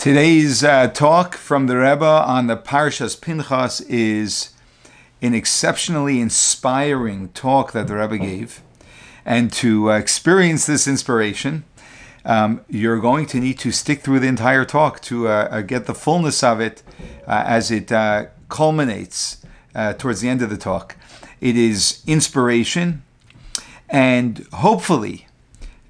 Today's uh, talk from the Rebbe on the Parshas Pinchas is an exceptionally inspiring talk that the Rebbe gave. And to uh, experience this inspiration, um, you're going to need to stick through the entire talk to uh, uh get the fullness of it uh, as it uh, culminates towards the end of the talk. It is inspiration, and hopefully,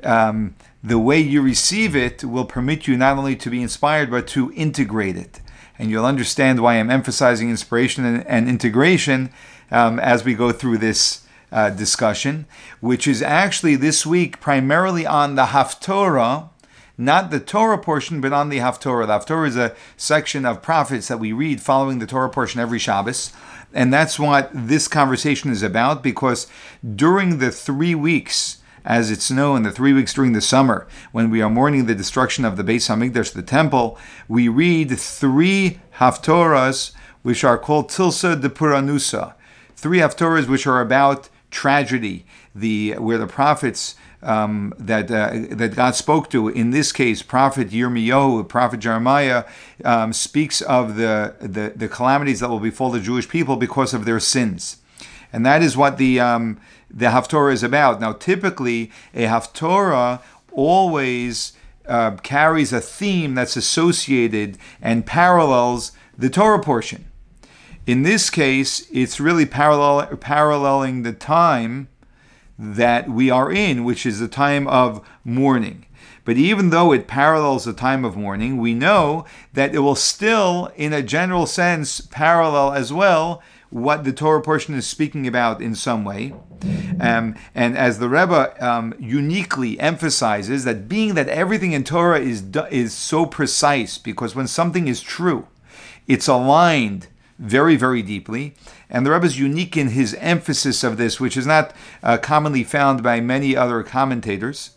um, the way you receive it will permit you not only to be inspired, but to integrate it. And you'll understand why I'm emphasizing inspiration and, and integration um, as we go through this uh, discussion, which is actually this week primarily on the Haftorah, not the Torah portion, but on the Haftorah. The Haftorah is a section of prophets that we read following the Torah portion every Shabbos. And that's what this conversation is about because during the three weeks as it's known, the three weeks during the summer, when we are mourning the destruction of the Beis Hamikdash, the temple, we read three haftorahs which are called Tilsa de Puranusa, three haftorahs which are about tragedy, the where the prophets um, that uh, that God spoke to. In this case, Prophet Yirmiyahu, Prophet Jeremiah, um, speaks of the, the the calamities that will befall the Jewish people because of their sins, and that is what the um, the Haftorah is about. Now, typically, a Haftorah always uh, carries a theme that's associated and parallels the Torah portion. In this case, it's really parallel, paralleling the time that we are in, which is the time of mourning. But even though it parallels the time of mourning, we know that it will still, in a general sense, parallel as well what the Torah portion is speaking about in some way. Um, and as the Rebbe um, uniquely emphasizes, that being that everything in Torah is, is so precise, because when something is true, it's aligned very, very deeply. And the Rebbe is unique in his emphasis of this, which is not uh, commonly found by many other commentators.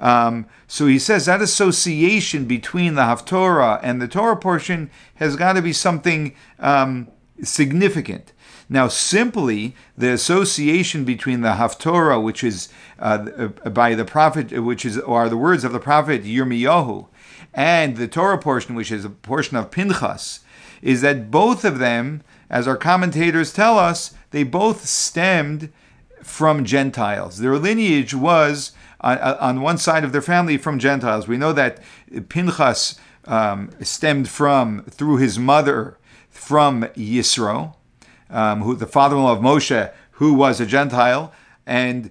Um, so he says that association between the Haftorah and the Torah portion has got to be something um, significant. Now, simply the association between the Haftorah, which is uh, by the prophet, which is are the words of the prophet Yirmiyahu, and the Torah portion, which is a portion of Pinchas, is that both of them, as our commentators tell us, they both stemmed from Gentiles. Their lineage was on, uh, on one side of their family from Gentiles. We know that Pinchas um, stemmed from through his mother from Yisro, um, who the father-in-law of Moshe, who was a Gentile, and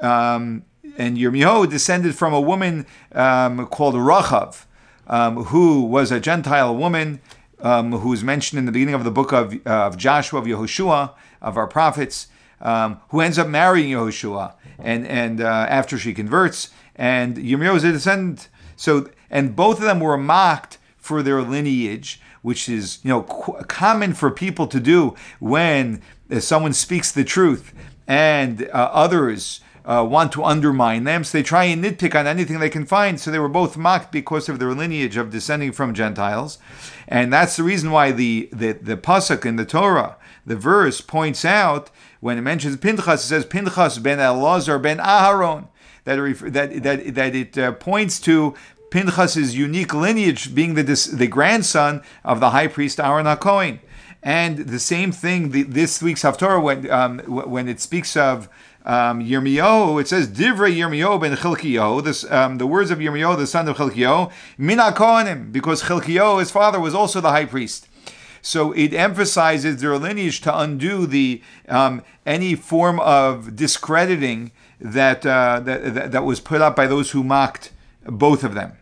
um, and Yirmiyahu descended from a woman um, called Rachav, um, who was a Gentile woman um, who is mentioned in the beginning of the book of, uh, of Joshua, of Yehoshua, of our prophets, um, who ends up marrying Yehoshua, and and uh, after she converts, and Yirmiyahu is a descendant. So, and both of them were mocked for their lineage which is you know qu- common for people to do when uh, someone speaks the truth and uh, others uh, want to undermine them. So they try and nitpick on anything they can find. So they were both mocked because of their lineage of descending from Gentiles, and that's the reason why the the, the pasuk in the Torah, the verse points out when it mentions Pinchas, it says Pinchas ben Elazar ben Aharon. That, that, that, that it uh, points to Pinchas's unique lineage being the, the grandson of the high priest Aaron HaKohen. And the same thing, the, this week's Haftorah, when, um, when it speaks of um, Yirmiyahu, it says Divrei Yirmiyahu ben Chilkiyahu, this, um, the words of Yirmiyahu, the son of Chilkiyahu, Mina Kohanim, because Chilkiyahu, his father, was also the high priest. So it emphasizes their lineage to undo the um, any form of discrediting that, uh, that that was put up by those who mocked both of them.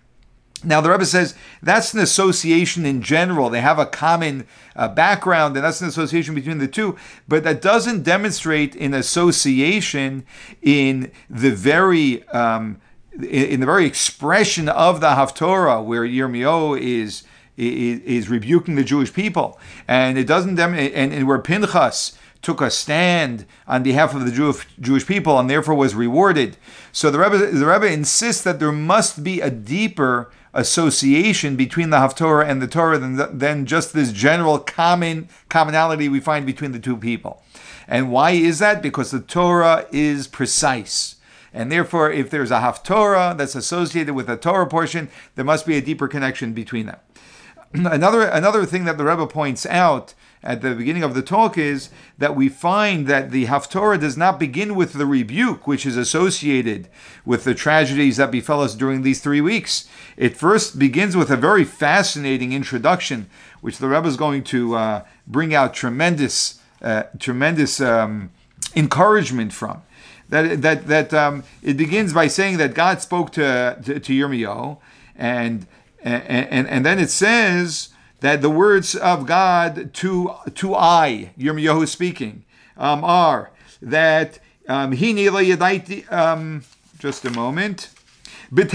Now, the Rebbe says that's an association in general. They have a common uh, background, and that's an association between the two, but that doesn't demonstrate an association in the very um, in the very expression of the Haftorah, where Yirmiyahu is, is, is rebuking the Jewish people, and it doesn't dem- and, and where Pinchas took a stand on behalf of the Jewish, Jewish people and therefore was rewarded. So the Rebbe, the Rebbe insists that there must be a deeper association between the Haftorah and the Torah than, than just this general common commonality we find between the two people. And why is that? Because the Torah is precise. And therefore, if there's a haftorah that's associated with a Torah portion, there must be a deeper connection between them. another another thing that the Rebbe points out at the beginning of the talk is that we find that the Haftorah does not begin with the rebuke, which is associated with the tragedies that befell us during these three weeks. It first begins with a very fascinating introduction, which the Rebbe is going to uh, bring out tremendous, uh, tremendous um, encouragement from. That that that um, it begins by saying that God spoke to to, to Yirmiyahu, and and, and and then it says that the words of God to to I, Yirmiyahu speaking, um, are that he um, um, just a moment. That,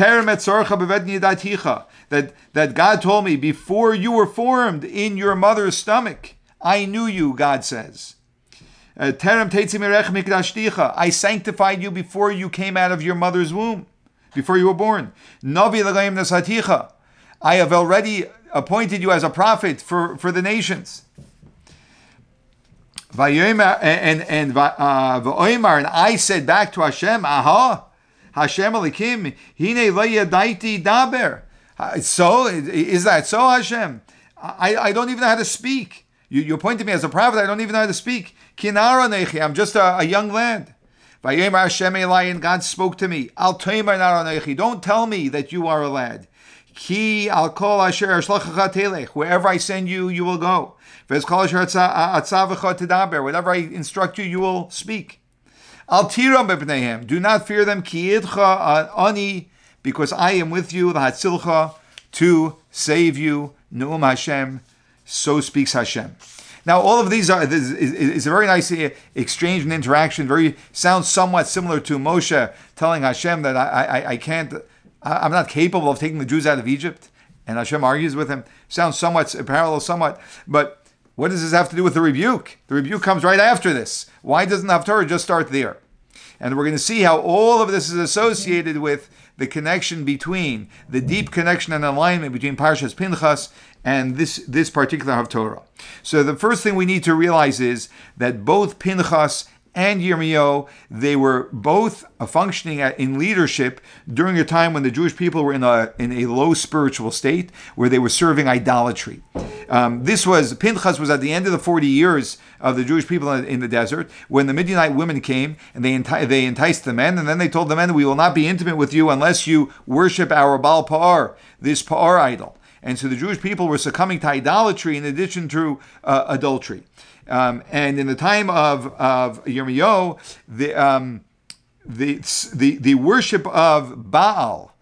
that God told me before you were formed in your mother's stomach, I knew you, God says. Uh, I sanctified you before you came out of your mother's womb, before you were born. I have already appointed you as a prophet for, for the nations. And and uh, and I said back to Hashem, Aha, Hashem Elikim, Hine Daiti Daber. So is that so, Hashem? I, I don't even know how to speak. You, you appointed me as a prophet. I don't even know how to speak. Kinara nechi. I'm just a, a young lad. Vayomer Hashem Eli, and God spoke to me. Al. Don't tell me that you are a lad. Ki al kol asher telech. Wherever I send you, you will go. Wherever I instruct you, you will speak. Al tiram. Do not fear them. Ki idcha ani, because I am with you. L'hatzilcha to save you. Nu'um Hashem. So speaks Hashem. Now, all of these are is, is, a very nice uh, exchange and interaction. Very sounds somewhat similar to Moshe telling Hashem that I, I, I can't I'm not capable of taking the Jews out of Egypt. And Hashem argues with him. Sounds somewhat parallel, somewhat. But what does this have to do with the rebuke? The rebuke comes right after this. Why doesn't the Haftarah just start there? And we're going to see how all of this is associated with the connection between the deep connection and alignment between Parshas Pinchas and this this particular Haftorah. So the first thing we need to realize is that both Pinchas and Yirmiyahu, they were both functioning in leadership during a time when the Jewish people were in a, in a low spiritual state where they were serving idolatry. Um, this was, Pinchas was at the end of the 40 years of the Jewish people in the desert when the Midianite women came and they, enti- they enticed the men and then they told the men, we will not be intimate with you unless you worship our Baal Pa'ar, this Pa'ar idol. And so the Jewish people were succumbing to idolatry in addition to uh, adultery. Um, and in the time of, of Yirmiyahu, the, um, the, the, the worship of Baal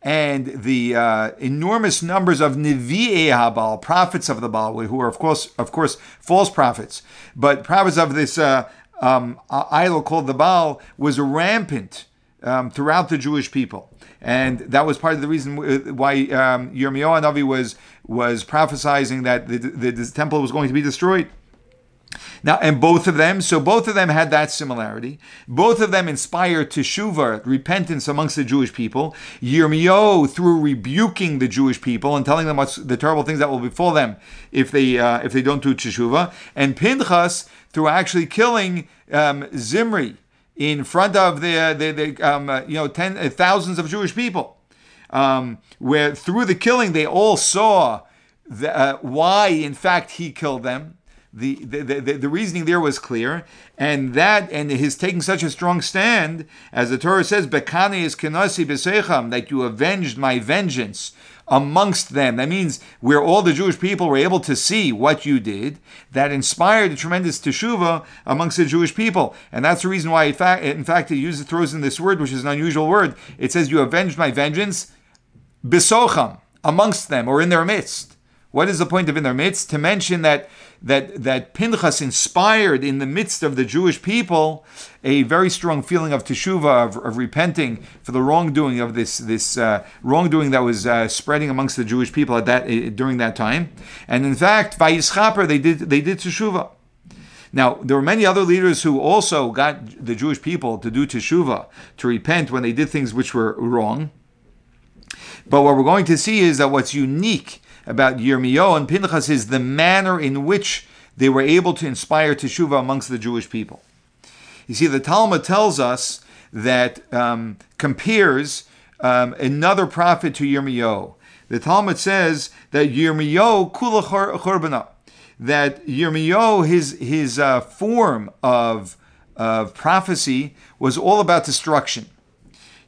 and the uh, enormous numbers of Nevi'e HaBaal, prophets of the Baal, who are of course, of course, false prophets, but prophets of this uh, um, idol called the Baal was rampant um, throughout the Jewish people. And that was part of the reason why um, Yirmiyahu Navi was was prophesizing that the, the, the temple was going to be destroyed. Now, and both of them, so both of them had that similarity. Both of them inspired teshuva, repentance amongst the Jewish people. Yirmiyahu, through rebuking the Jewish people and telling them what's the terrible things that will befall them if they uh, if they don't do teshuva, and Pinchas through actually killing um, Zimri in front of the the, the um, uh, you know ten uh, thousands of Jewish people, um, where through the killing they all saw the, uh, why in fact he killed them the, the, the, the, reasoning there was clear, and that and his taking such a strong stand, as the Torah says, "Bekane is kenasi b'seicham," that you avenged my vengeance amongst them. That means where all the Jewish people were able to see what you did, that inspired a tremendous teshuva amongst the Jewish people, and that's the reason why, in fact, in fact, it uses throws in this word, which is an unusual word. It says, "You avenged my vengeance." Bisocham amongst them or in their midst. What is the point of in their midst? To mention that that that Pinchas inspired in the midst of the Jewish people a very strong feeling of teshuva, of, of repenting for the wrongdoing of this this uh, wrongdoing that was uh, spreading amongst the Jewish people at that uh, during that time. And in fact, Vayischaper they did they did teshuva. Now, there were many other leaders who also got the Jewish people to do teshuva, to repent when they did things which were wrong. But what we're going to see is that what's unique about Yirmiyahu and Pinchas is the manner in which they were able to inspire teshuva amongst the Jewish people. You see, the Talmud tells us that um, compares um, another prophet to Yirmiyahu. The Talmud says that Yirmiyahu kula chorbana, that Yirmiyahu, his his uh, form of of prophecy was all about destruction.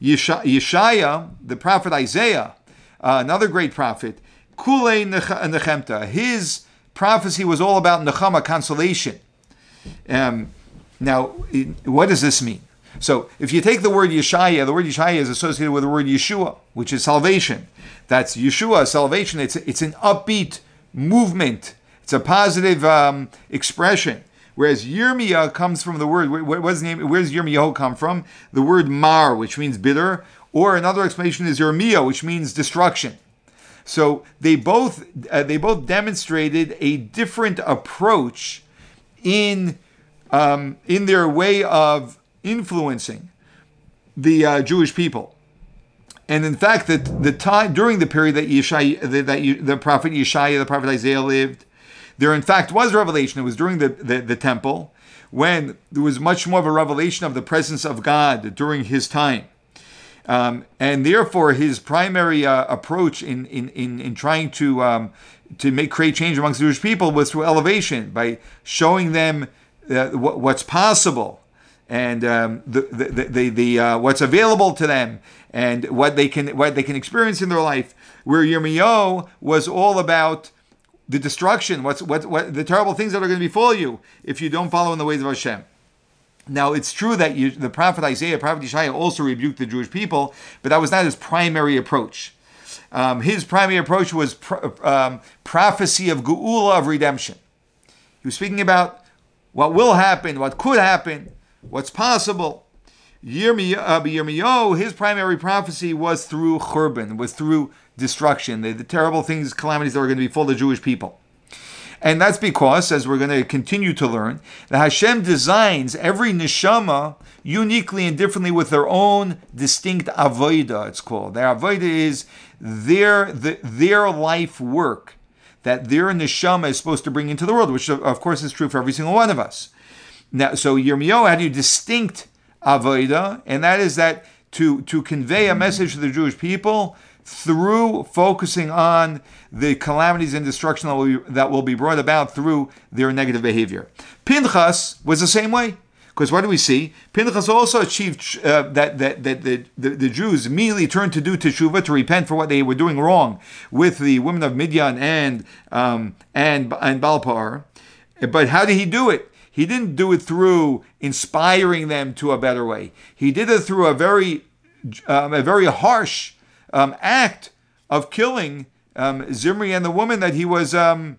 Yeshaya, the prophet Isaiah, uh, another great prophet, kule nechemta, his prophecy was all about nechama, consolation. Um, now, what does this mean? So, if you take the word Yeshaya, the word Yeshaya is associated with the word Yeshua, which is salvation. That's Yeshua, salvation. It's it's an upbeat movement. It's a positive um, expression. Whereas Yirmiyah comes from the word, what's the name? Where does Yirmiyahu come from? The word mar, which means bitter, or another explanation is Yirmiyah, which means destruction. So they both uh, they both demonstrated a different approach in um, in their way of influencing the uh, Jewish people. And in fact, that the time during the period that Yeshaya, that, that the prophet Yeshaya, the prophet Isaiah lived, there in fact was revelation. It was during the, the, the temple when there was much more of a revelation of the presence of God during his time. Um, and therefore, his primary uh, approach in, in, in, in, trying to um, to make create change amongst Jewish people was through elevation by showing them uh, what, what's possible and um, the, the, the, the uh, what's available to them and what they can what they can experience in their life. Where Yirmiyahu was all about the destruction, what's what, what the terrible things that are going to befall you if you don't follow in the ways of Hashem. Now it's true that you, the prophet Isaiah, prophet Isaiah, also rebuked the Jewish people, but that was not his primary approach. Um, his primary approach was pro, um, prophecy of geula of redemption. He was speaking about what will happen, what could happen, what's possible. Yirmiyahu, his primary prophecy was through churban, was through destruction, the, the terrible things, calamities that were going to befall the Jewish people. And that's because, as we're going to continue to learn, that Hashem designs every neshama uniquely and differently with their own distinct avodah, it's called. Their avodah is their, the, their life work that their neshama is supposed to bring into the world, which of course is true for every single one of us. Now, so Yirmiyahu had a distinct avodah, and that is that to, to convey a message to the Jewish people through focusing on the calamities and destruction that will, be, that will be brought about through their negative behavior. Pinchas was the same way. Because what do we see? Pinchas also achieved uh, that, that, that the, the, Jews immediately turned to do teshuvah, to repent for what they were doing wrong with the women of Midian and, um, and, and Balpar. But how did he do it? He didn't do it through inspiring them to a better way. He did it through a very, um, a very harsh um, act of killing um, Zimri and the woman that he was, um,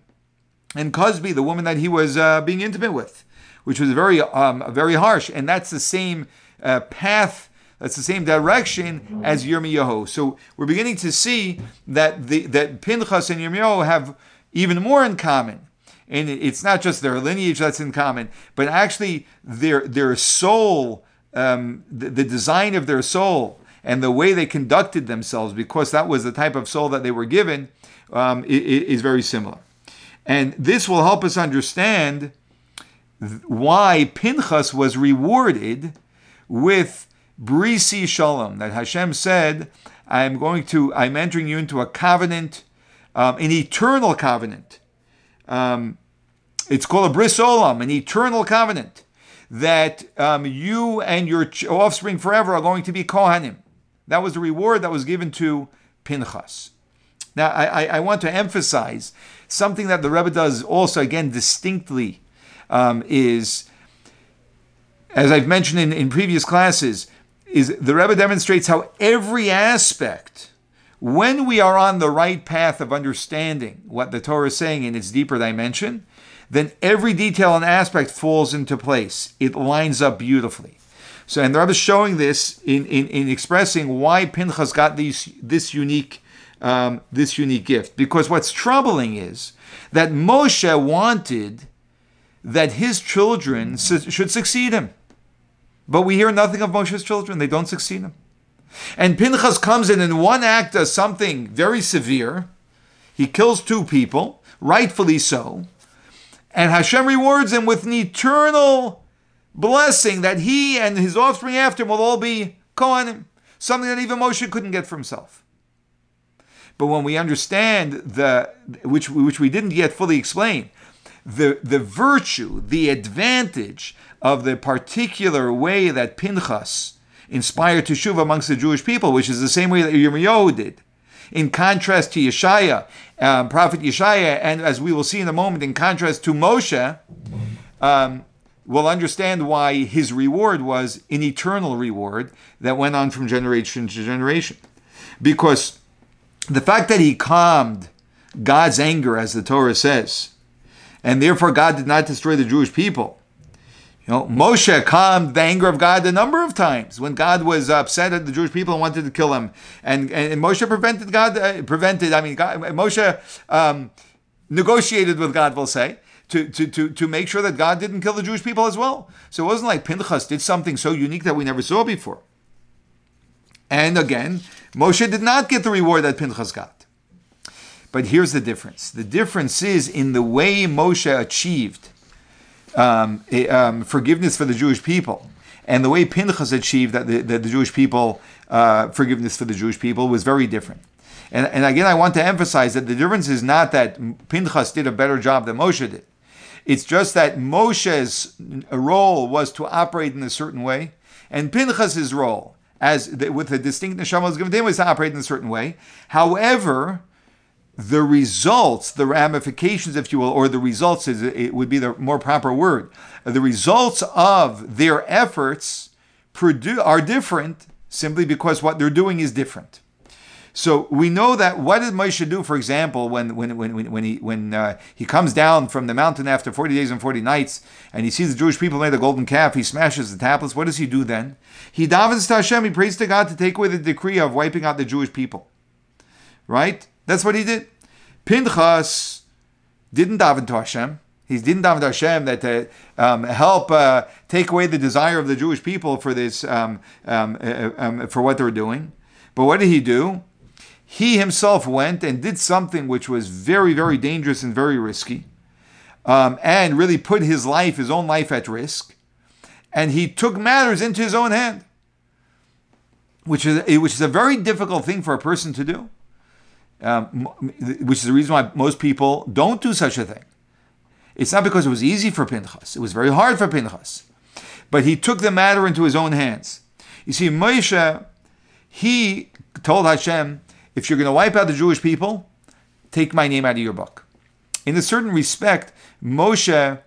and Cozbi, the woman that he was uh, being intimate with, which was very, um, very harsh. And that's the same uh, path. That's the same direction as Yirmiyahu. So we're beginning to see that the that Pinchas and Yirmiyahu have even more in common and it's not just their lineage that's in common, but actually their their soul, um, the, the design of their soul, and the way they conducted themselves, because that was the type of soul that they were given, um, is, very similar. And this will help us understand why Pinchas was rewarded with Brisi Shalom, that Hashem said, I'm going to, I'm entering you into a covenant, um, an eternal covenant. Um, it's called a bris olam, an eternal covenant, that um, you and your offspring forever are going to be kohanim. That was the reward that was given to Pinchas. Now, I, I want to emphasize something that the Rebbe does also, again, distinctly, um, is, as I've mentioned in, in previous classes, is the Rebbe demonstrates how every aspect, when we are on the right path of understanding what the Torah is saying in its deeper dimension, then every detail and aspect falls into place. It lines up beautifully. So, and the Rebbe is showing this in, in, in expressing why Pinchas got these, this unique um, this unique gift. Because what's troubling is that Moshe wanted that his children su- should succeed him. But we hear nothing of Moshe's children. They don't succeed him. And Pinchas comes in in one act does something very severe. He kills two people, rightfully so. And Hashem rewards him with an eternal blessing that he and his offspring after him will all be Kohanim, something that even Moshe couldn't get for himself. But when we understand the, which, which we didn't yet fully explain, the, the virtue, the advantage of the particular way that Pinchas inspired Teshuva amongst the Jewish people, which is the same way that Yirmiyahu did. In contrast to Yeshaya, um, Prophet Yeshaya, and as we will see in a moment, in contrast to Moshe, um, we'll understand why his reward was an eternal reward that went on from generation to generation. Because the fact that he calmed God's anger, as the Torah says, and therefore God did not destroy the Jewish people. You know, Moshe calmed the anger of God a number of times when God was upset at the Jewish people and wanted to kill them, and and, Moshe prevented God uh, prevented. I mean, God, Moshe um, negotiated with God. We'll say. To, to, to, make sure that God didn't kill the Jewish people as well. So it wasn't like Pinchas did something so unique that we never saw before. And again, Moshe did not get the reward that Pinchas got. But here's the difference the difference is in the way Moshe achieved um, um, forgiveness for the Jewish people. And the way Pinchas achieved that the, the, the Jewish people, uh, forgiveness for the Jewish people, was very different. And, and again, I want to emphasize that the difference is not that Pinchas did a better job than Moshe did. It's just that Moshe's role was to operate in a certain way, and Pinchas's role, as the, with the distinct neshama was given to him, was to operate in a certain way. However, the results, the ramifications, if you will, or the results is it would be the more proper word. The results of their efforts produce are different simply because what they're doing is different. So we know that what did Moshe do, for example, when when when when he when uh, he comes down from the mountain after forty days and forty nights, and he sees the Jewish people lay the golden calf, he smashes the tablets. What does he do then? He davens to Hashem. He prays to God to take away the decree of wiping out the Jewish people. Right? That's what he did. Pinchas didn't daven to Hashem. He didn't daven to Hashem that to um, help uh, take away the desire of the Jewish people for this um, um, uh, um, for what they were doing. But what did he do? He himself went and did something which was very, very dangerous and very risky, um, and really put his life, his own life, at risk. And he took matters into his own hand, which is which is a very difficult thing for a person to do um, which is the reason why most people don't do such a thing. It's not because it was easy for Pinchas, it was very hard for Pinchas. But he took the matter into his own hands. You see, Moshe, he told Hashem, if you're going to wipe out the Jewish people, take my name out of your book. In a certain respect, Moshe,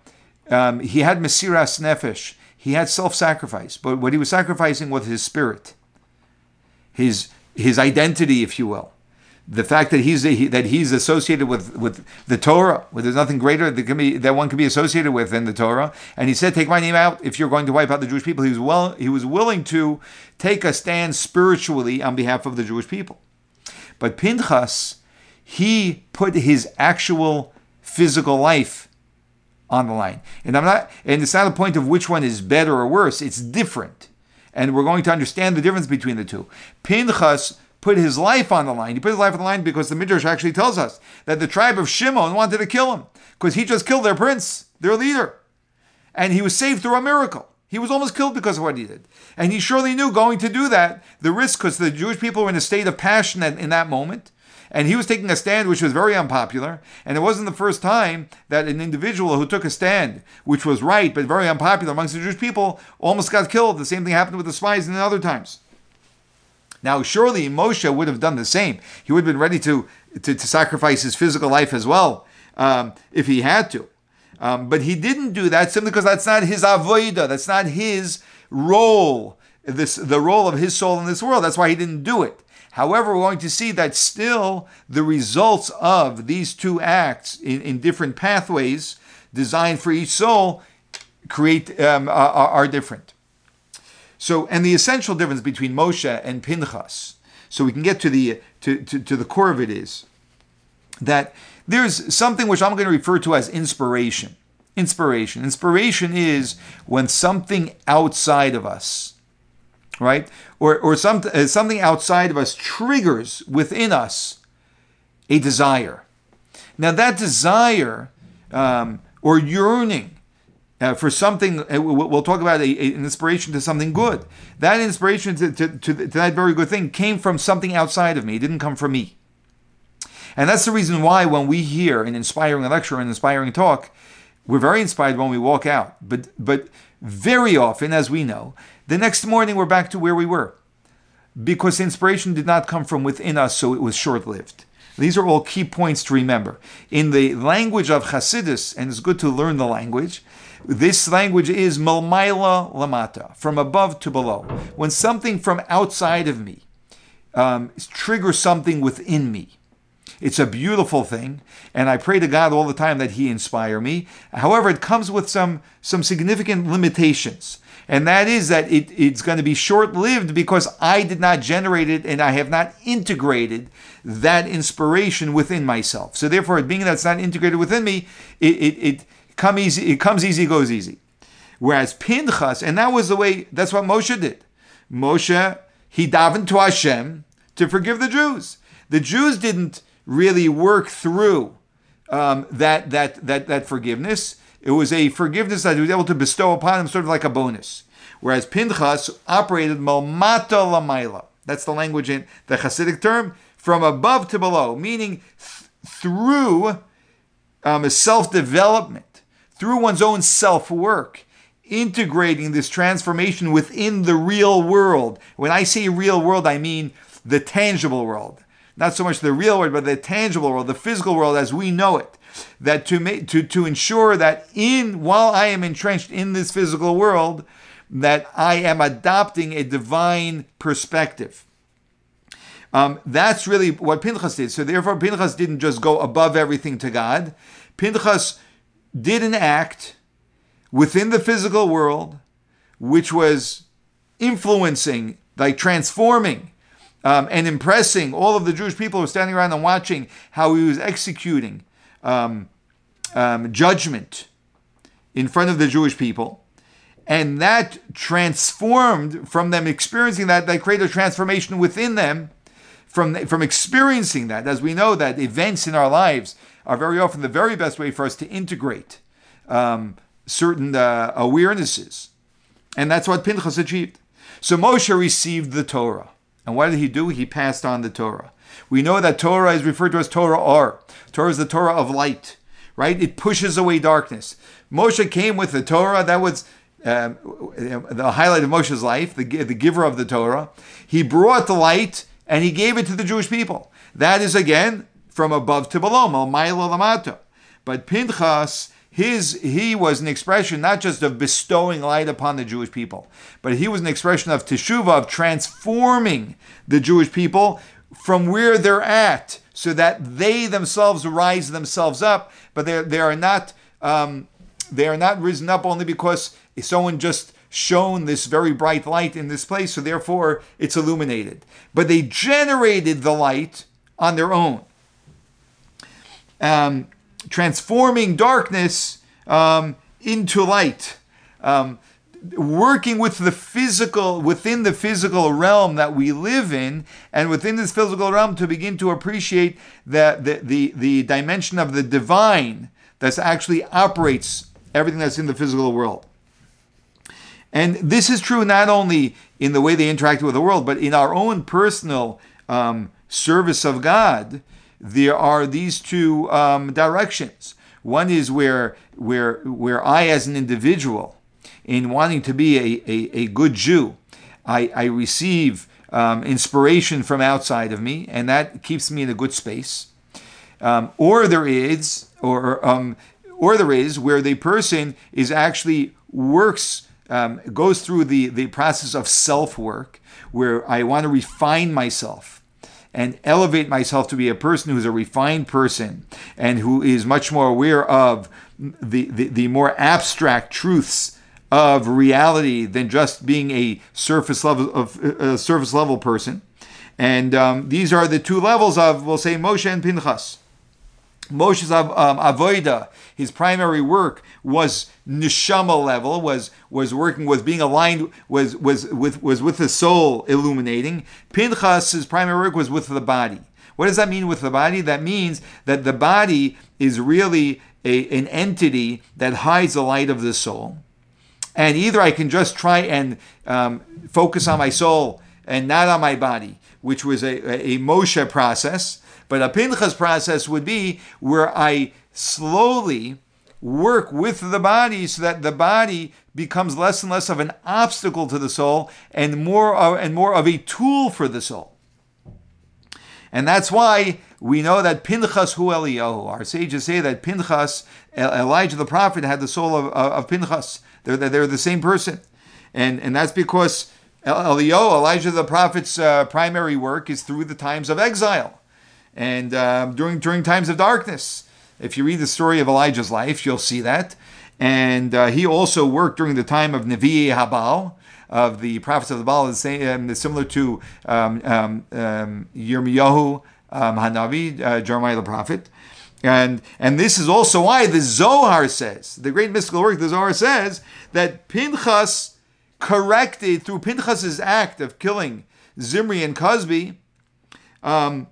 um, he had Mesiras Nefesh, he had self-sacrifice, but what he was sacrificing was his spirit, his his identity, if you will the fact that he's he, that he's associated with with the Torah, where there's nothing greater that can be that one can be associated with than the Torah. And he said, "Take my name out if you're going to wipe out the Jewish people." He was well, he was willing to take a stand spiritually on behalf of the Jewish people. But Pinchas, he put his actual physical life on the line, and I'm not, and it's not a point of which one is better or worse. It's different, and we're going to understand the difference between the two. Pinchas put his life on the line. He put his life on the line because the Midrash actually tells us that the tribe of Shimon wanted to kill him because he just killed their prince, their leader. And he was saved through a miracle. He was almost killed because of what he did. And he surely knew going to do that, the risk, because the Jewish people were in a state of passion in that moment. And he was taking a stand which was very unpopular. And it wasn't the first time that an individual who took a stand which was right but very unpopular amongst the Jewish people almost got killed. The same thing happened with the spies in other times. Now, surely Moshe would have done the same. He would have been ready to, to, to sacrifice his physical life as well um, if he had to. Um, but he didn't do that simply because that's not his avoida, that's not his role, this the role of his soul in this world. That's why he didn't do it. However, we're going to see that still the results of these two acts in, in different pathways designed for each soul create um, are, are different. So, and the essential difference between Moshe and Pinchas, so we can get to the to, to, to the core of it is that there's something which I'm going to refer to as inspiration. Inspiration. Inspiration is when something outside of us, right, or or some, uh, something outside of us triggers within us a desire. Now that desire um, or yearning uh, for something, uh, we'll talk about a, a- an inspiration to something good. That inspiration to, to, to that very good thing came from something outside of me. It didn't come from me. And that's the reason why when we hear an inspiring lecture, an inspiring talk, we're very inspired when we walk out. But but very often, as we know, the next morning we're back to where we were. Because inspiration did not come from within us, so it was short-lived. These are all key points to remember. In the language of Hasidus, and it's good to learn the language, this language is malmaila lamata, from above to below. When something from outside of me um, triggers something within me, it's a beautiful thing, and I pray to God all the time that He inspire me. However, it comes with some some significant limitations, and that is that it, it's going to be short lived because I did not generate it and I have not integrated that inspiration within myself. So therefore, being that it's not integrated within me, it it, it come easy. It comes easy, goes easy. Whereas Pinchas, and that was the way. That's what Moshe did. Moshe he davened to Hashem to forgive the Jews. The Jews didn't really work through um, that that that that forgiveness. It was a forgiveness that he was able to bestow upon him, sort of like a bonus. Whereas Pinchas operated malmata lamaila. That's the language in the Hasidic term, from above to below, meaning th- through um, self development, through one's own self work, integrating this transformation within the real world. When I say real world, I mean the tangible world. Not so much the real world, but the tangible world, the physical world as we know it. That to make to, to ensure that in while I am entrenched in this physical world, that I am adopting a divine perspective. Um, that's really what Pinchas did. So therefore, Pinchas didn't just go above everything to God. Pinchas did an act within the physical world, which was influencing, like transforming um, and impressing all of the Jewish people who were standing around and watching how he was executing um, um, judgment in front of the Jewish people. And that transformed from them experiencing that, that created a transformation within them from, from experiencing that. As we know that events in our lives are very often the very best way for us to integrate um, certain uh, awarenesses. And that's what Pinchas achieved. So Moshe received the Torah. And what did he do? He passed on the Torah. We know that Torah is referred to as Torah Or. Torah is the Torah of light, right? It pushes away darkness. Moshe came with the Torah. That was um, the highlight of Moshe's life, the, the giver of the Torah. He brought the light and he gave it to the Jewish people. That is again from above to below, lamato. But Pinchas, his he was an expression not just of bestowing light upon the Jewish people, but he was an expression of teshuvah, of transforming the Jewish people from where they're at, so that they themselves rise themselves up. But they they are not um, they are not risen up only because someone just shone this very bright light in this place, so therefore it's illuminated. But they generated the light on their own, um, transforming darkness um, into light. Um, working with the physical within the physical realm that we live in and within this physical realm to begin to appreciate the the, the, the dimension of the divine that actually operates everything that's in the physical world and this is true not only in the way they interact with the world, but in our own personal um, service of God. There are these two um, directions. One is where where where I, as an individual, in wanting to be a, a, a good Jew, I, I receive um, inspiration from outside of me, and that keeps me in a good space. Um, or there is, or um, or there is where the person is actually works um, goes through the, the process of self work where I want to refine myself and elevate myself to be a person who's a refined person and who is much more aware of the, the, the more abstract truths of reality than just being a surface level of a surface level person. And um, these are the two levels of, we'll say, Moshe and Pinchas. Moshe's um, avoida, his primary work was neshama level, was was working, was being aligned, was was with was with the soul illuminating. Pinchas's primary work was with the body, What does that mean with the body? That means that the body is really a, an entity that hides the light of the soul. And either I can just try and um, focus on my soul and not on my body, which was a, a Moshe process. But a Pinchas process would be where I slowly work with the body so that the body becomes less and less of an obstacle to the soul and more of, and more of a tool for the soul. And that's why we know that Pinchas hu Eliyahu. Our sages say that Pinchas, Elijah the prophet, had the soul of, of Pinchas. They're, they're the same person. And, and that's because Eliyahu, Elijah the prophet's uh, primary work is through the times of exile and uh, during, during times of darkness. If you read the story of Elijah's life, you'll see that. And uh, he also worked during the time of Nevi Habal, of the prophets of the Baal, um, similar to um, um, um, Yirmiyahu um, Hanavi, uh, Jeremiah the prophet. And, and this is also why the Zohar says, the great mystical work, the Zohar says, that Pinchas corrected, through Pinchas's act of killing Zimri and Cozbi, um,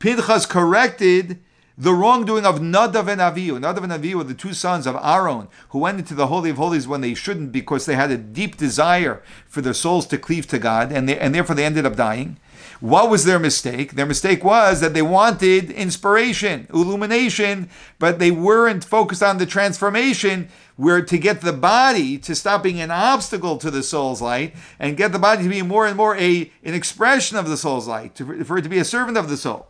Pinchas corrected the wrongdoing of Nadav and Avihu. Nadav and Avihu were the two sons of Aaron who went into the Holy of Holies when they shouldn't because they had a deep desire for their souls to cleave to God and, they, and therefore they ended up dying. What was their mistake? Their mistake was that they wanted inspiration, illumination, but they weren't focused on the transformation where to get the body to stop being an obstacle to the soul's light and get the body to be more and more a an expression of the soul's light, to, for it to be a servant of the soul.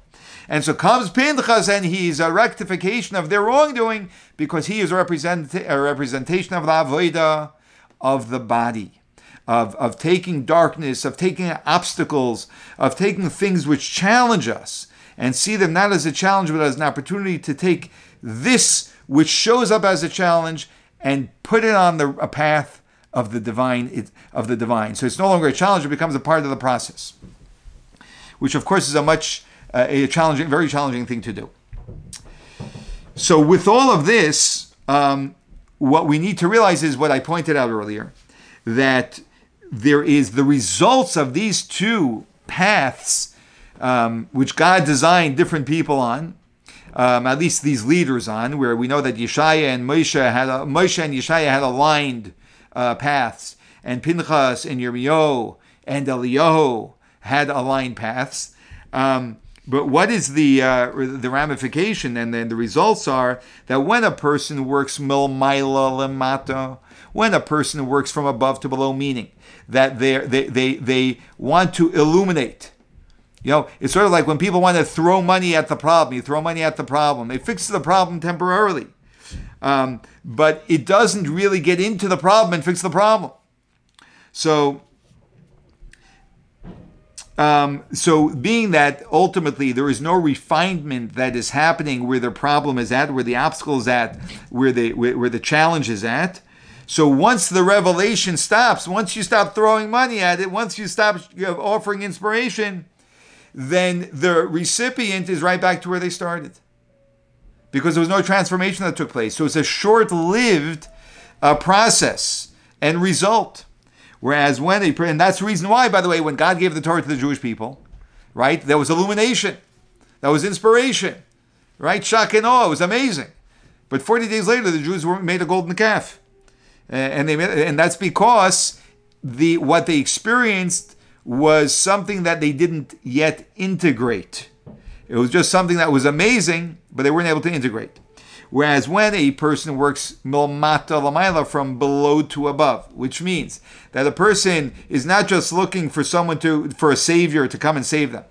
And so comes Pinchas and he's a rectification of their wrongdoing because he is a, represent, a representation of the Avodah of the body. Of, of taking darkness, of taking obstacles, of taking things which challenge us and see them not as a challenge but as an opportunity to take this which shows up as a challenge and put it on the a path of the divine of the divine. So it's no longer a challenge; it becomes a part of the process, which of course is a much uh, a challenging, very challenging thing to do. So, with all of this, um, what we need to realize is what I pointed out earlier that there is the results of these two paths, um, which God designed different people on. Um, at least these leaders on, where we know that Yeshaya and Moshe had a, Moshe and Yeshaya had aligned uh, paths, and Pinchas and Yirmiyahu and Eliyahu had aligned paths. Um, but what is the uh, the ramification? And then the results are that when a person works milmaila lemata, when a person works from above to below, meaning that they they they they want to illuminate. You know, it's sort of like when people want to throw money at the problem. You throw money at the problem. They fix the problem temporarily, um, but it doesn't really get into the problem and fix the problem. So um, so, being that ultimately there is no refinement that is happening where the problem is at, where the obstacle is at, where the where, where the challenge is at. So once the revelation stops, once you stop throwing money at it, once you stop offering inspiration, then the recipient is right back to where they started, because there was no transformation that took place. So it's a short-lived uh, process and result. Whereas when they and that's the reason why, by the way, when God gave the Torah to the Jewish people, right, there was illumination, that was inspiration, right? Shock and awe, it was amazing. But 40 days later, the Jews were made a golden calf, and they made, and that's because the what they experienced was something that they didn't yet integrate. It was just something that was amazing, but they weren't able to integrate. Whereas when a person works milmata lamaila from below to above, which means that a person is not just looking for someone to for a savior to come and save them,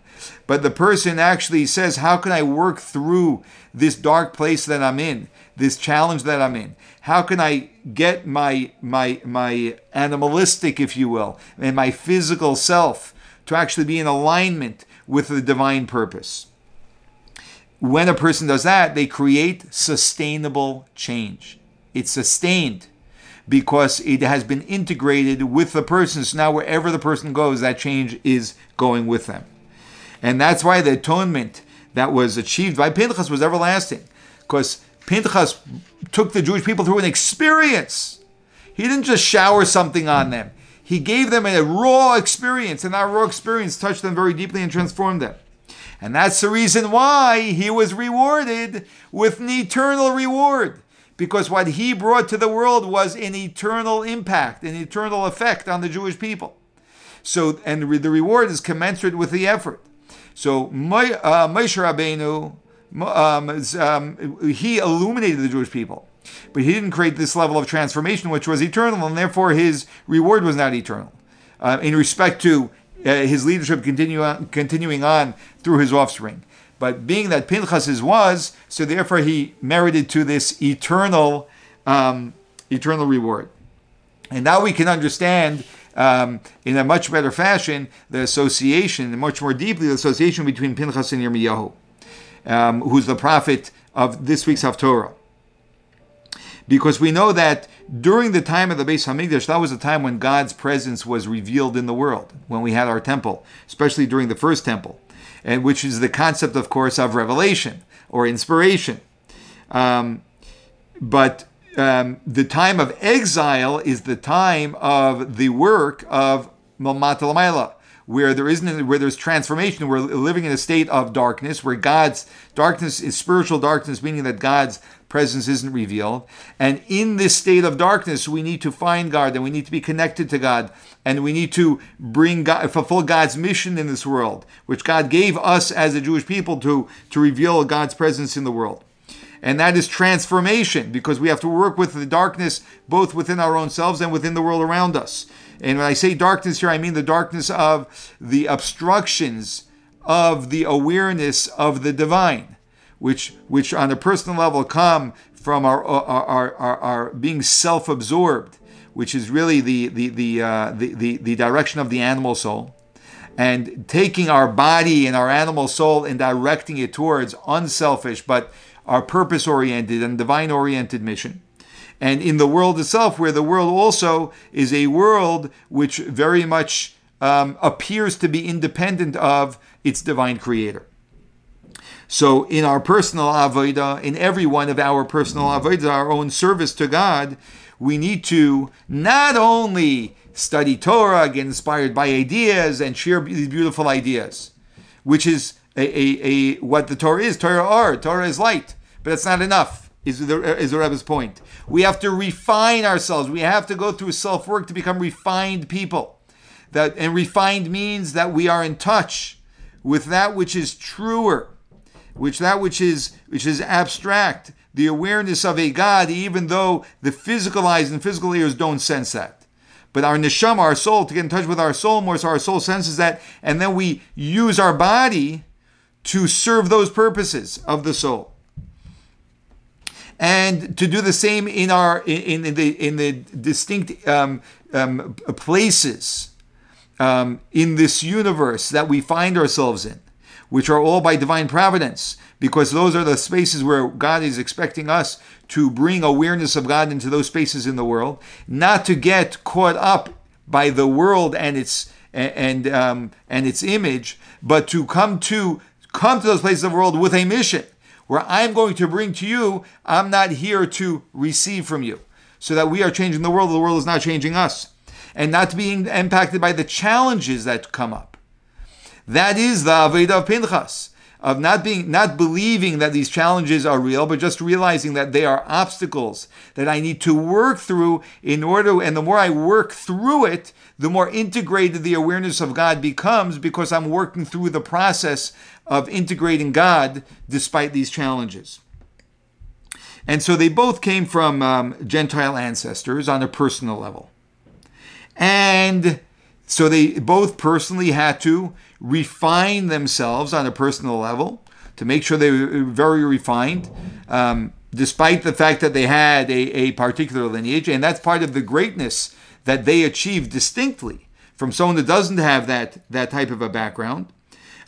but the person actually says, "How can I work through this dark place that I'm in, this challenge that I'm in? How can I get my my my animalistic, if you will, and my physical self to actually be in alignment with the divine purpose?" When a person does that, they create sustainable change. It's sustained because it has been integrated with the person. So now wherever the person goes, that change is going with them. And that's why the atonement that was achieved by Pinchas was everlasting. Because Pinchas took the Jewish people through an experience. He didn't just shower something on them. He gave them a raw experience, and that raw experience touched them very deeply and transformed them. And that's the reason why he was rewarded with an eternal reward. Because what he brought to the world was an eternal impact, an eternal effect on the Jewish people. So, and the reward is commensurate with the effort. So, uh, Moshe Rabbeinu, um, um, he illuminated the Jewish people, but he didn't create this level of transformation, which was eternal, and therefore his reward was not eternal. Uh, in respect to uh, his leadership continue on, continuing on through his offspring. But being that Pinchas is was, so therefore he merited to this eternal, um, eternal reward. And now we can understand um, in a much better fashion the association, much more deeply the association between Pinchas and Yirmiyahu, um, who's the prophet of this week's Haftorah. Because we know that during the time of the Beis Hamikdash, that was the time when God's presence was revealed in the world, when we had our temple, especially during the first temple, and which is the concept, of course, of revelation or inspiration. Um, but um, the time of exile is the time of the work of Malmat where there isn't where there's transformation. We're living in a state of darkness, where God's darkness is spiritual darkness, meaning that God's presence isn't revealed. And in this state of darkness, we need to find God and we need to be connected to God and we need to bring God, fulfill God's mission in this world, which God gave us as a Jewish people to, to reveal God's presence in the world. And that is transformation because we have to work with the darkness both within our own selves and within the world around us. And when I say darkness here, I mean the darkness of the obstructions of the awareness of the divine, which, which on a personal level come from our, our, our, our, our being self absorbed, which is really the, the, the, uh, the, the, the direction of the animal soul and taking our body and our animal soul and directing it towards unselfish but our purpose oriented and divine oriented mission. And in the world itself, where the world also is a world which very much um, appears to be independent of its divine creator. So, in our personal avodah, in every one of our personal avodah, our own service to God, we need to not only study Torah, get inspired by ideas, and share these beautiful ideas, which is a, a, a what the Torah is. Torah are Torah is light. But it's not enough, is the, is the Rebbe's point. We have to refine ourselves. We have to go through self work to become refined people. That And refined means that we are in touch with that which is truer, which that which is which is abstract, the awareness of a God, even though the physical eyes and physical ears don't sense that. But our neshama, our soul, to get in touch with our soul more, so our soul senses that, and then we use our body to serve those purposes of the soul. And to do the same in our in, in the in the distinct um, um, places um, in this universe that we find ourselves in, which are all by divine providence, because those are the spaces where God is expecting us to bring awareness of God into those spaces in the world, not to get caught up by the world and its and um, and its image, but to come to come to those places of the world with a mission where I'm going to bring to you, I'm not here to receive from you. So that we are changing the world, the world is not changing us. And not being impacted by the challenges that come up. That is the Avodah of Pinchas, of not being not believing that these challenges are real, but just realizing that they are obstacles that I need to work through in order, and the more I work through it, the more integrated the awareness of God becomes because I'm working through the process of integrating God despite these challenges. And so they both came from um, Gentile ancestors on a personal level. And so they both personally had to refine themselves on a personal level to make sure they were very refined, um, despite the fact that they had a, a particular lineage. And that's part of the greatness that they achieved distinctly from someone that doesn't have that, that type of a background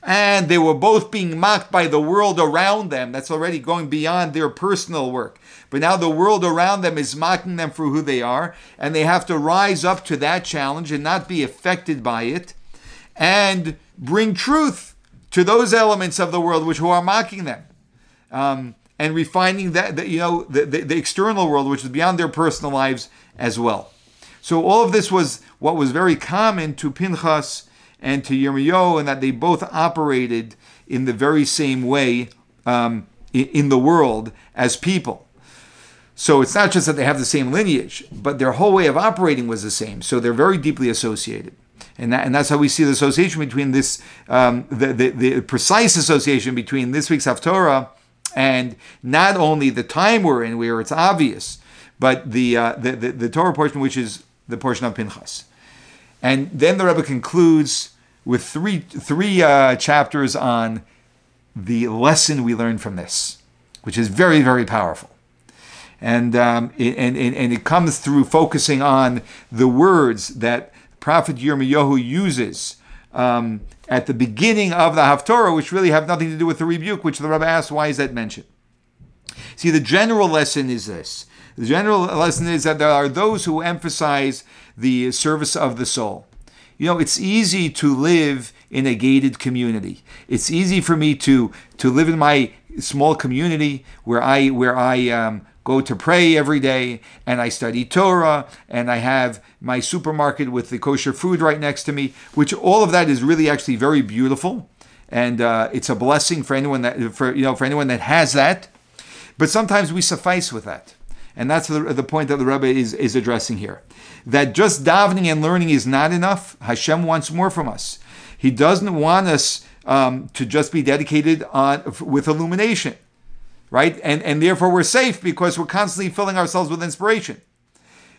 and they were both being mocked by the world around them. That's already going beyond their personal work. But now the world around them is mocking them for who they are, and they have to rise up to that challenge and not be affected by it and bring truth to those elements of the world which who are mocking them. Um, and refining that, that you know the, the, the external world which is beyond their personal lives as well so all of this was what was very common to pinchas and to Yirmiyahu, and that they both operated in the very same way um, in, in the world as people. So it's not just that they have the same lineage, but their whole way of operating was the same. So they're very deeply associated. And, that, and that's how we see the association between this, um, the, the, the, precise association between this week's Haftorah and not only the time we're in, where it's obvious, but the, uh, the, the, the Torah portion, which is the portion of Pinchas. And then the Rebbe concludes with three, three uh, chapters on the lesson we learned from this, which is very, very powerful. And, um, and, and, and it comes through focusing on the words that Prophet Yirmiyahu uses um, at the beginning of the Haftorah, which really have nothing to do with the rebuke, which the Rebbe asks, why is that mentioned? See, the general lesson is this. The general lesson is that there are those who emphasize the service of the soul. You know, it's easy to live in a gated community. It's easy for me to to live in my small community where I where I um, go to pray every day and I study Torah and I have my supermarket with the kosher food right next to me, which all of that is really actually very beautiful. And uh, it's a blessing for anyone that for you know for anyone that has that. But sometimes we suffice with that. And that's the, the point that the Rebbe is, is addressing here. That just davening and learning is not enough. Hashem wants more from us. He doesn't want us um, to just be dedicated on with illumination right? And, and therefore we're safe because we're constantly filling ourselves with inspiration.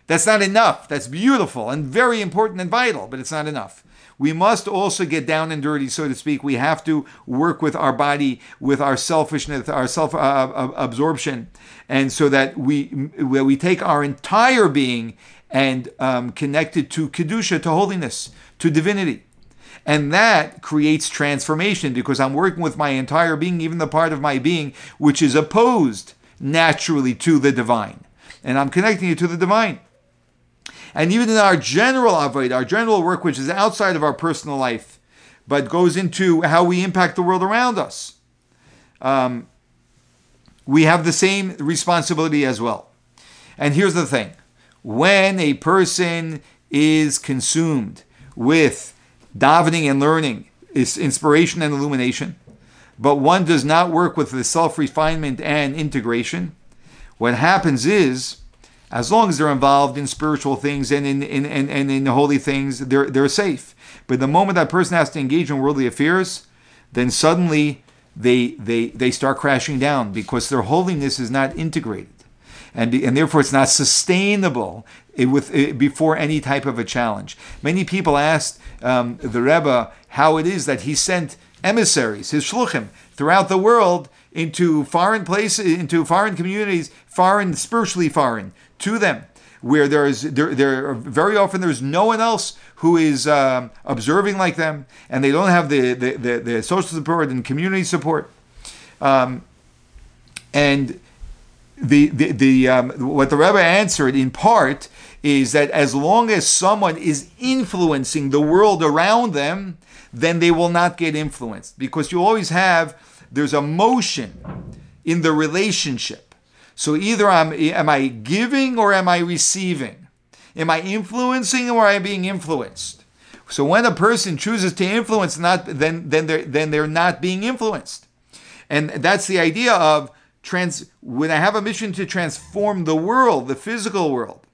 That's not enough. That's beautiful and very important and vital, but it's not enough. We must also get down and dirty, so to speak. We have to work with our body, with our selfishness, our self uh, uh absorption, and so that we where we take our entire being and um, connect it to kedusha, to holiness, to divinity. And that creates transformation because I'm working with my entire being, even the part of my being which is opposed naturally to the divine. And I'm connecting it to the divine. And even in our general avodah, our general work, which is outside of our personal life, but goes into how we impact the world around us, um, we have the same responsibility as well. And here's the thing when a person is consumed with davening and learning is inspiration and illumination, but one does not work with the self refinement and integration, what happens is, as long as they're involved in spiritual things and in, in, and, in the holy things, they're, they're safe. But the moment that person has to engage in worldly affairs, then suddenly they, they, they start crashing down because their holiness is not integrated. And, and therefore, it's not sustainable eh, with, eh, before any type of a challenge. Many people asked um, the Rebbe how it is that he sent emissaries, his shluchim, throughout the world into foreign places, into foreign communities, foreign, spiritually foreign, to them, where there is there, there very often there's no one else who is um, observing like them, and they don't have the the, the, the social support and community support, um, and the the, the um, what the Rebbe answered in part is that as long as someone is influencing the world around them, then they will not get influenced because you always have there's a motion in the relationship. So either I'm am I giving or am I receiving? Am I influencing or am I being influenced? So when a person chooses to influence, not then then they're then they're not being influenced, and that's the idea of trans. When I have a mission to transform the world, the physical world,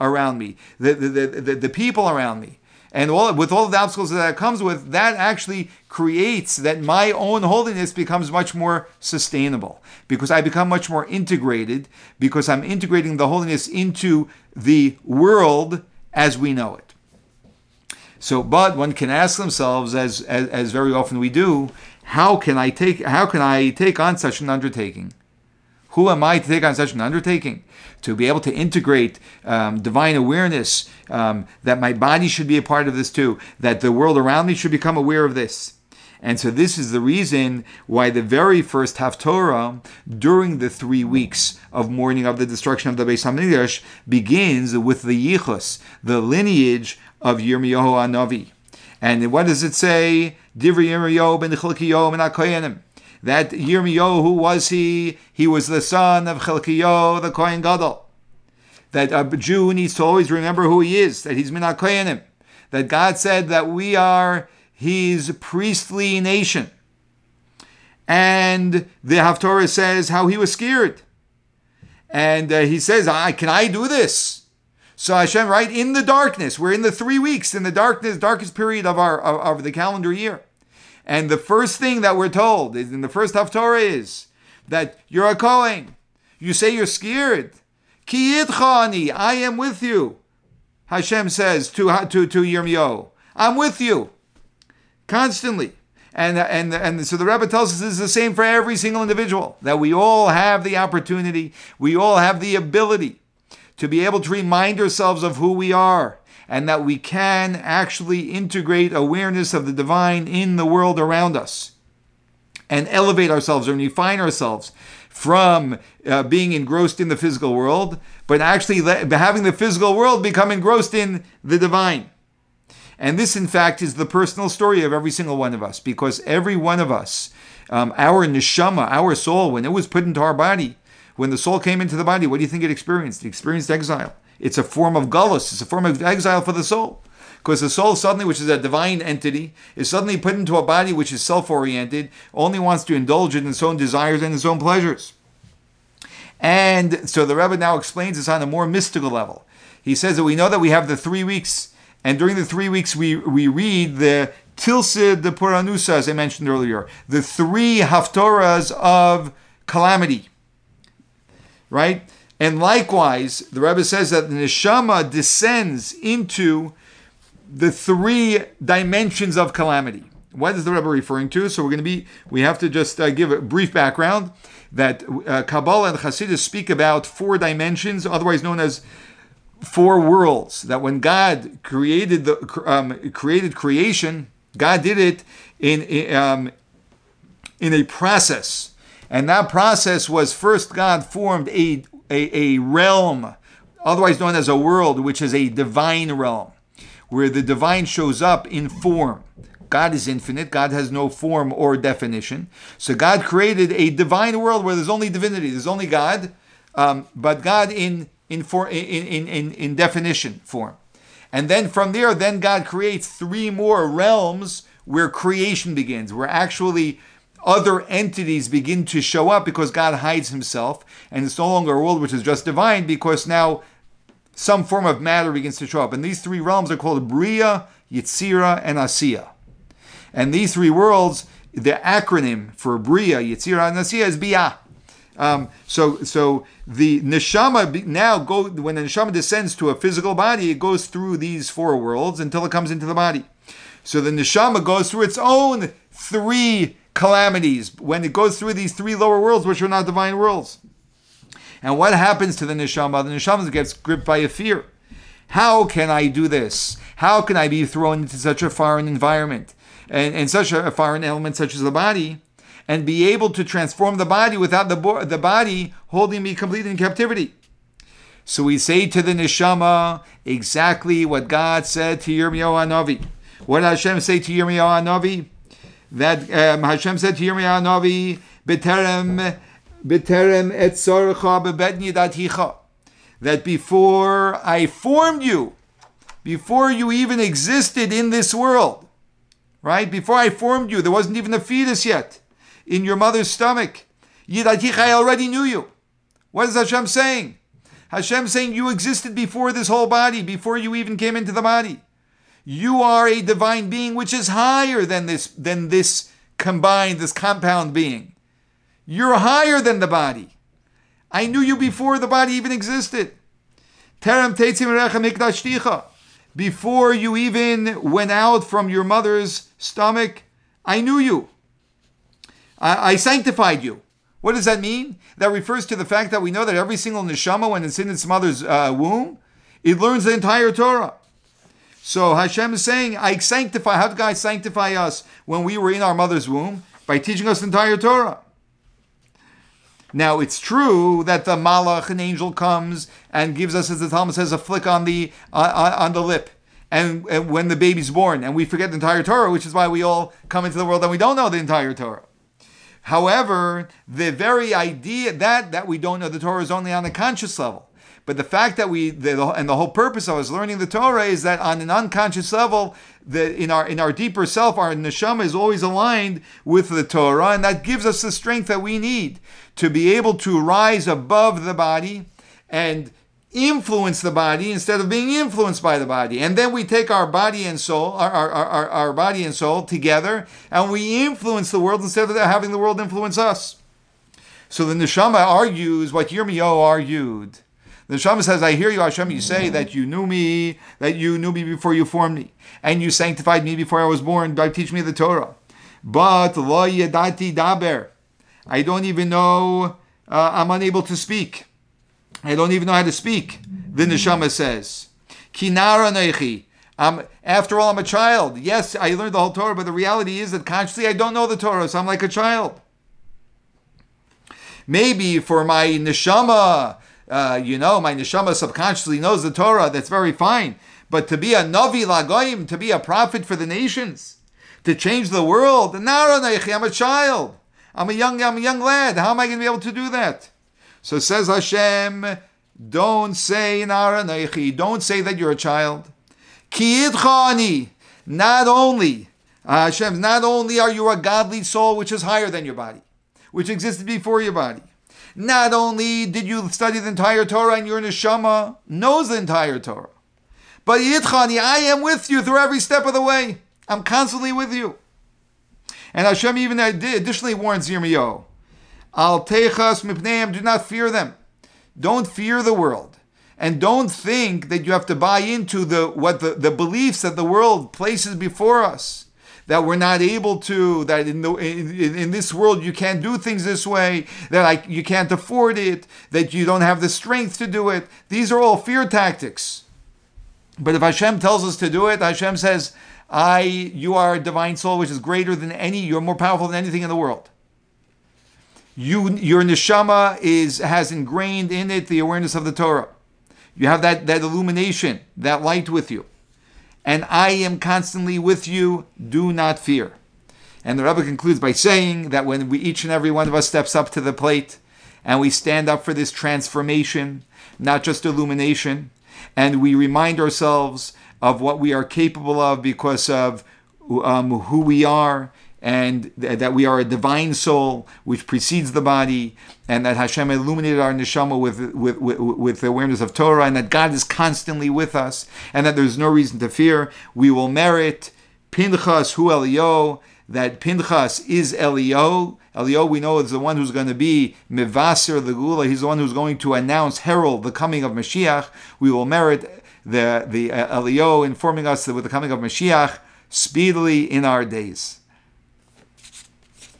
around me, the, the, the, the, people around me. And all, with all the obstacles that, comes with, that actually creates that my own holiness becomes much more sustainable because I become much more integrated because I'm integrating the holiness into the world as we know it. So, but one can ask themselves, as, as, as very often we do, how can I take how can I take on such an undertaking? Who am I to take on such an undertaking? To be able to integrate um, divine awareness, um, that my body should be a part of this too, that the world around me should become aware of this. And so this is the reason why the very first Haftorah during the three weeks of mourning of the destruction of the Beis Hamikdash begins with the Yichus, the lineage of Yirmiyahu Hanavi. And what does it say? Divri Yirmiyahu ben Chilkiyahu ben that Yirmiyahu, who was he? He was the son of Chelkiyo, the Kohen Gadol. That a Jew needs to always remember who he is, that he's Minat Kohenim. That God said that we are his priestly nation. And the Haftorah says how he was scared. And uh, he says, I, Can I do this? So Hashem, right in the darkness, we're in the three weeks in the darkness, darkest period of our of, of the calendar year. And the first thing that we're told in the first Haftorah is that you're a Kohen. You say you're scared. Ki idchani, I am with you. Hashem says to, to, to Yirmiyahu, I'm with you constantly. And, and, and so the Rebbe tells us this is the same for every single individual, that we all have the opportunity, we all have the ability to be able to remind ourselves of who we are, and that we can actually integrate awareness of the divine in the world around us and elevate ourselves and refine ourselves from uh, being engrossed in the physical world, but actually having the physical world become engrossed in the divine. And this, in fact, is the personal story of every single one of us, because every one of us, um, our neshama, our soul, when it was put into our body, when the soul came into the body, what do you think it experienced? It experienced exile. It's a form of gullus, it's a form of exile for the soul. Because the soul suddenly, which is a divine entity, is suddenly put into a body which is self oriented, only wants to indulge in its own desires and its own pleasures. And so the Rebbe now explains this on a more mystical level. He says that we know that we have the three weeks and during the three weeks, we, we read the Tilsid de Puranusa, as I mentioned earlier, the three Haftorahs of calamity. Right? And likewise, the Rebbe says that the neshama descends into the three dimensions of calamity. What is the Rebbe referring to? So we're going to be, we have to just uh, give a brief background that uh, Kabbalah and Hasidus speak about four dimensions, otherwise known as four worlds. That when God created the um, created creation, God did it in um, in a process, and that process was first God formed a, a a realm, otherwise known as a world, which is a divine realm, where the divine shows up in form. God is infinite. God has no form or definition. So God created a divine world where there's only divinity. There's only God, um, but God in in, for, in, in, in, in definition form. And then from there, then God creates three more realms where creation begins, where actually other entities begin to show up because God hides himself. And it's no longer a world which is just divine because now some form of matter begins to show up. And these three realms are called Bria, Yitzira, and Asiya. And these three worlds, the acronym for Bria, Yitzira, and Asiya is Biyah. Um, so, so the neshama now go when the neshama descends to a physical body, it goes through these four worlds until it comes into the body. So the neshama goes through its own three calamities when it goes through these three lower worlds, which are not divine worlds. And what happens to the neshama? The neshama gets gripped by a fear. How can I do this? How can I be thrown into such a foreign environment and, and such a foreign element such as the body? and be able to transform the body without the, bo- the body holding me completely in captivity. So we say to the neshama exactly what God said to Yirmiyahu Hanavi. What did Hashem say to Yirmiyahu Hanavi? That um, Hashem said to Yirmiyahu Hanavi, "B'terem, b'terem bebet nidaticha." That before I formed you, before you even existed in this world, right? Before I formed you, there wasn't even a fetus yet in your mother's stomach. I already knew you. What is Hashem saying? Hashem saying you existed before this whole body, before you even came into the body. You are a divine being which is higher than this than this combined, this compound being. You're higher than the body. I knew you before the body even existed. Before you even went out from your mother's stomach, I knew you. I, I sanctified you. What does that mean? That refers to the fact that we know that every single neshama, when it's in its mother's uh, womb, it learns the entire Torah. So Hashem is saying, I sanctify. How did God sanctify us when we were in our mother's womb? By teaching us the entire Torah. Now it's true that the malach, an angel, comes and gives us, as the Talmud says, a flick on the uh, uh on the lip, and, and when the baby's born, and we forget the entire Torah, which is why we all come into the world and we don't know the entire Torah. However, the very idea that that we don't know the Torah is only on the conscious level. But the fact that we, the, and the whole purpose of us learning the Torah is that on an unconscious level, that in our in our deeper self, our neshama is always aligned with the Torah, and that gives us the strength that we need to be able to rise above the body and influence the body instead of being influenced by the body. And then we take our body and soul, our, our, our, our body and soul together, and we influence the world instead of having the world influence us. So the neshama argues what Yirmiyahu argued. The neshama says, I hear you, Hashem, you say that you knew me, that you knew me before you formed me, and you sanctified me before I was born by teaching me the Torah. But lo yedati daber. I don't even know, uh, I'm unable to speak. I don't even know how to speak. The neshama says, Kinara neichi. Um, after all, I'm a child. Yes, I learned the whole Torah, but the reality is that consciously I don't know the Torah, so I'm like a child. Maybe for my neshama, uh, you know, my neshama subconsciously knows the Torah. That's very fine. But to be a navi lagoyim, to be a prophet for the nations, to change the world, I'm a child. I'm a young, I'm a young lad. How am I going to be able to do that? So says Hashem, don't say Naranechi, don't say that you're a child. Not only, Hashem, not only are you a godly soul which is higher than your body, which existed before your body, not only did you study the entire Torah and your neshama knows the entire Torah, but Yitchani, I am with you through every step of the way. I'm constantly with you. And Hashem even additionally warns Yirmiyahu, Al techas mipneim, do not fear them. Don't fear the world. And don't think that you have to buy into the what the, the beliefs that the world places before us. That we're not able to, that in, the, in, in this world you can't do things this way, that I, you can't afford it, that you don't have the strength to do it. These are all fear tactics. But if Hashem tells us to do it, Hashem says, I, you are a divine soul which is greater than any, you're more powerful than anything in the world you your neshama is has ingrained in it the awareness of the Torah. You have that that illumination, that light with you. And I am constantly with you. Do not fear. And the Rebbe concludes by saying that when we each and every one of us steps up to the plate and we stand up for this transformation, not just illumination, and we remind ourselves of what we are capable of because of um, who we are and th- that we are a divine soul which precedes the body, and that Hashem illuminated our neshama with, with, with, with the awareness of Torah, and that God is constantly with us, and that there's no reason to fear. We will merit Pinchas hu Elio, that Pinchas is Elio. Elio, we know, is the one who's going to be Mivaser the Gula. He's the one who's going to announce, herald the coming of Mashiach. We will merit the, the uh, Elio informing us that with the coming of Mashiach speedily in our days.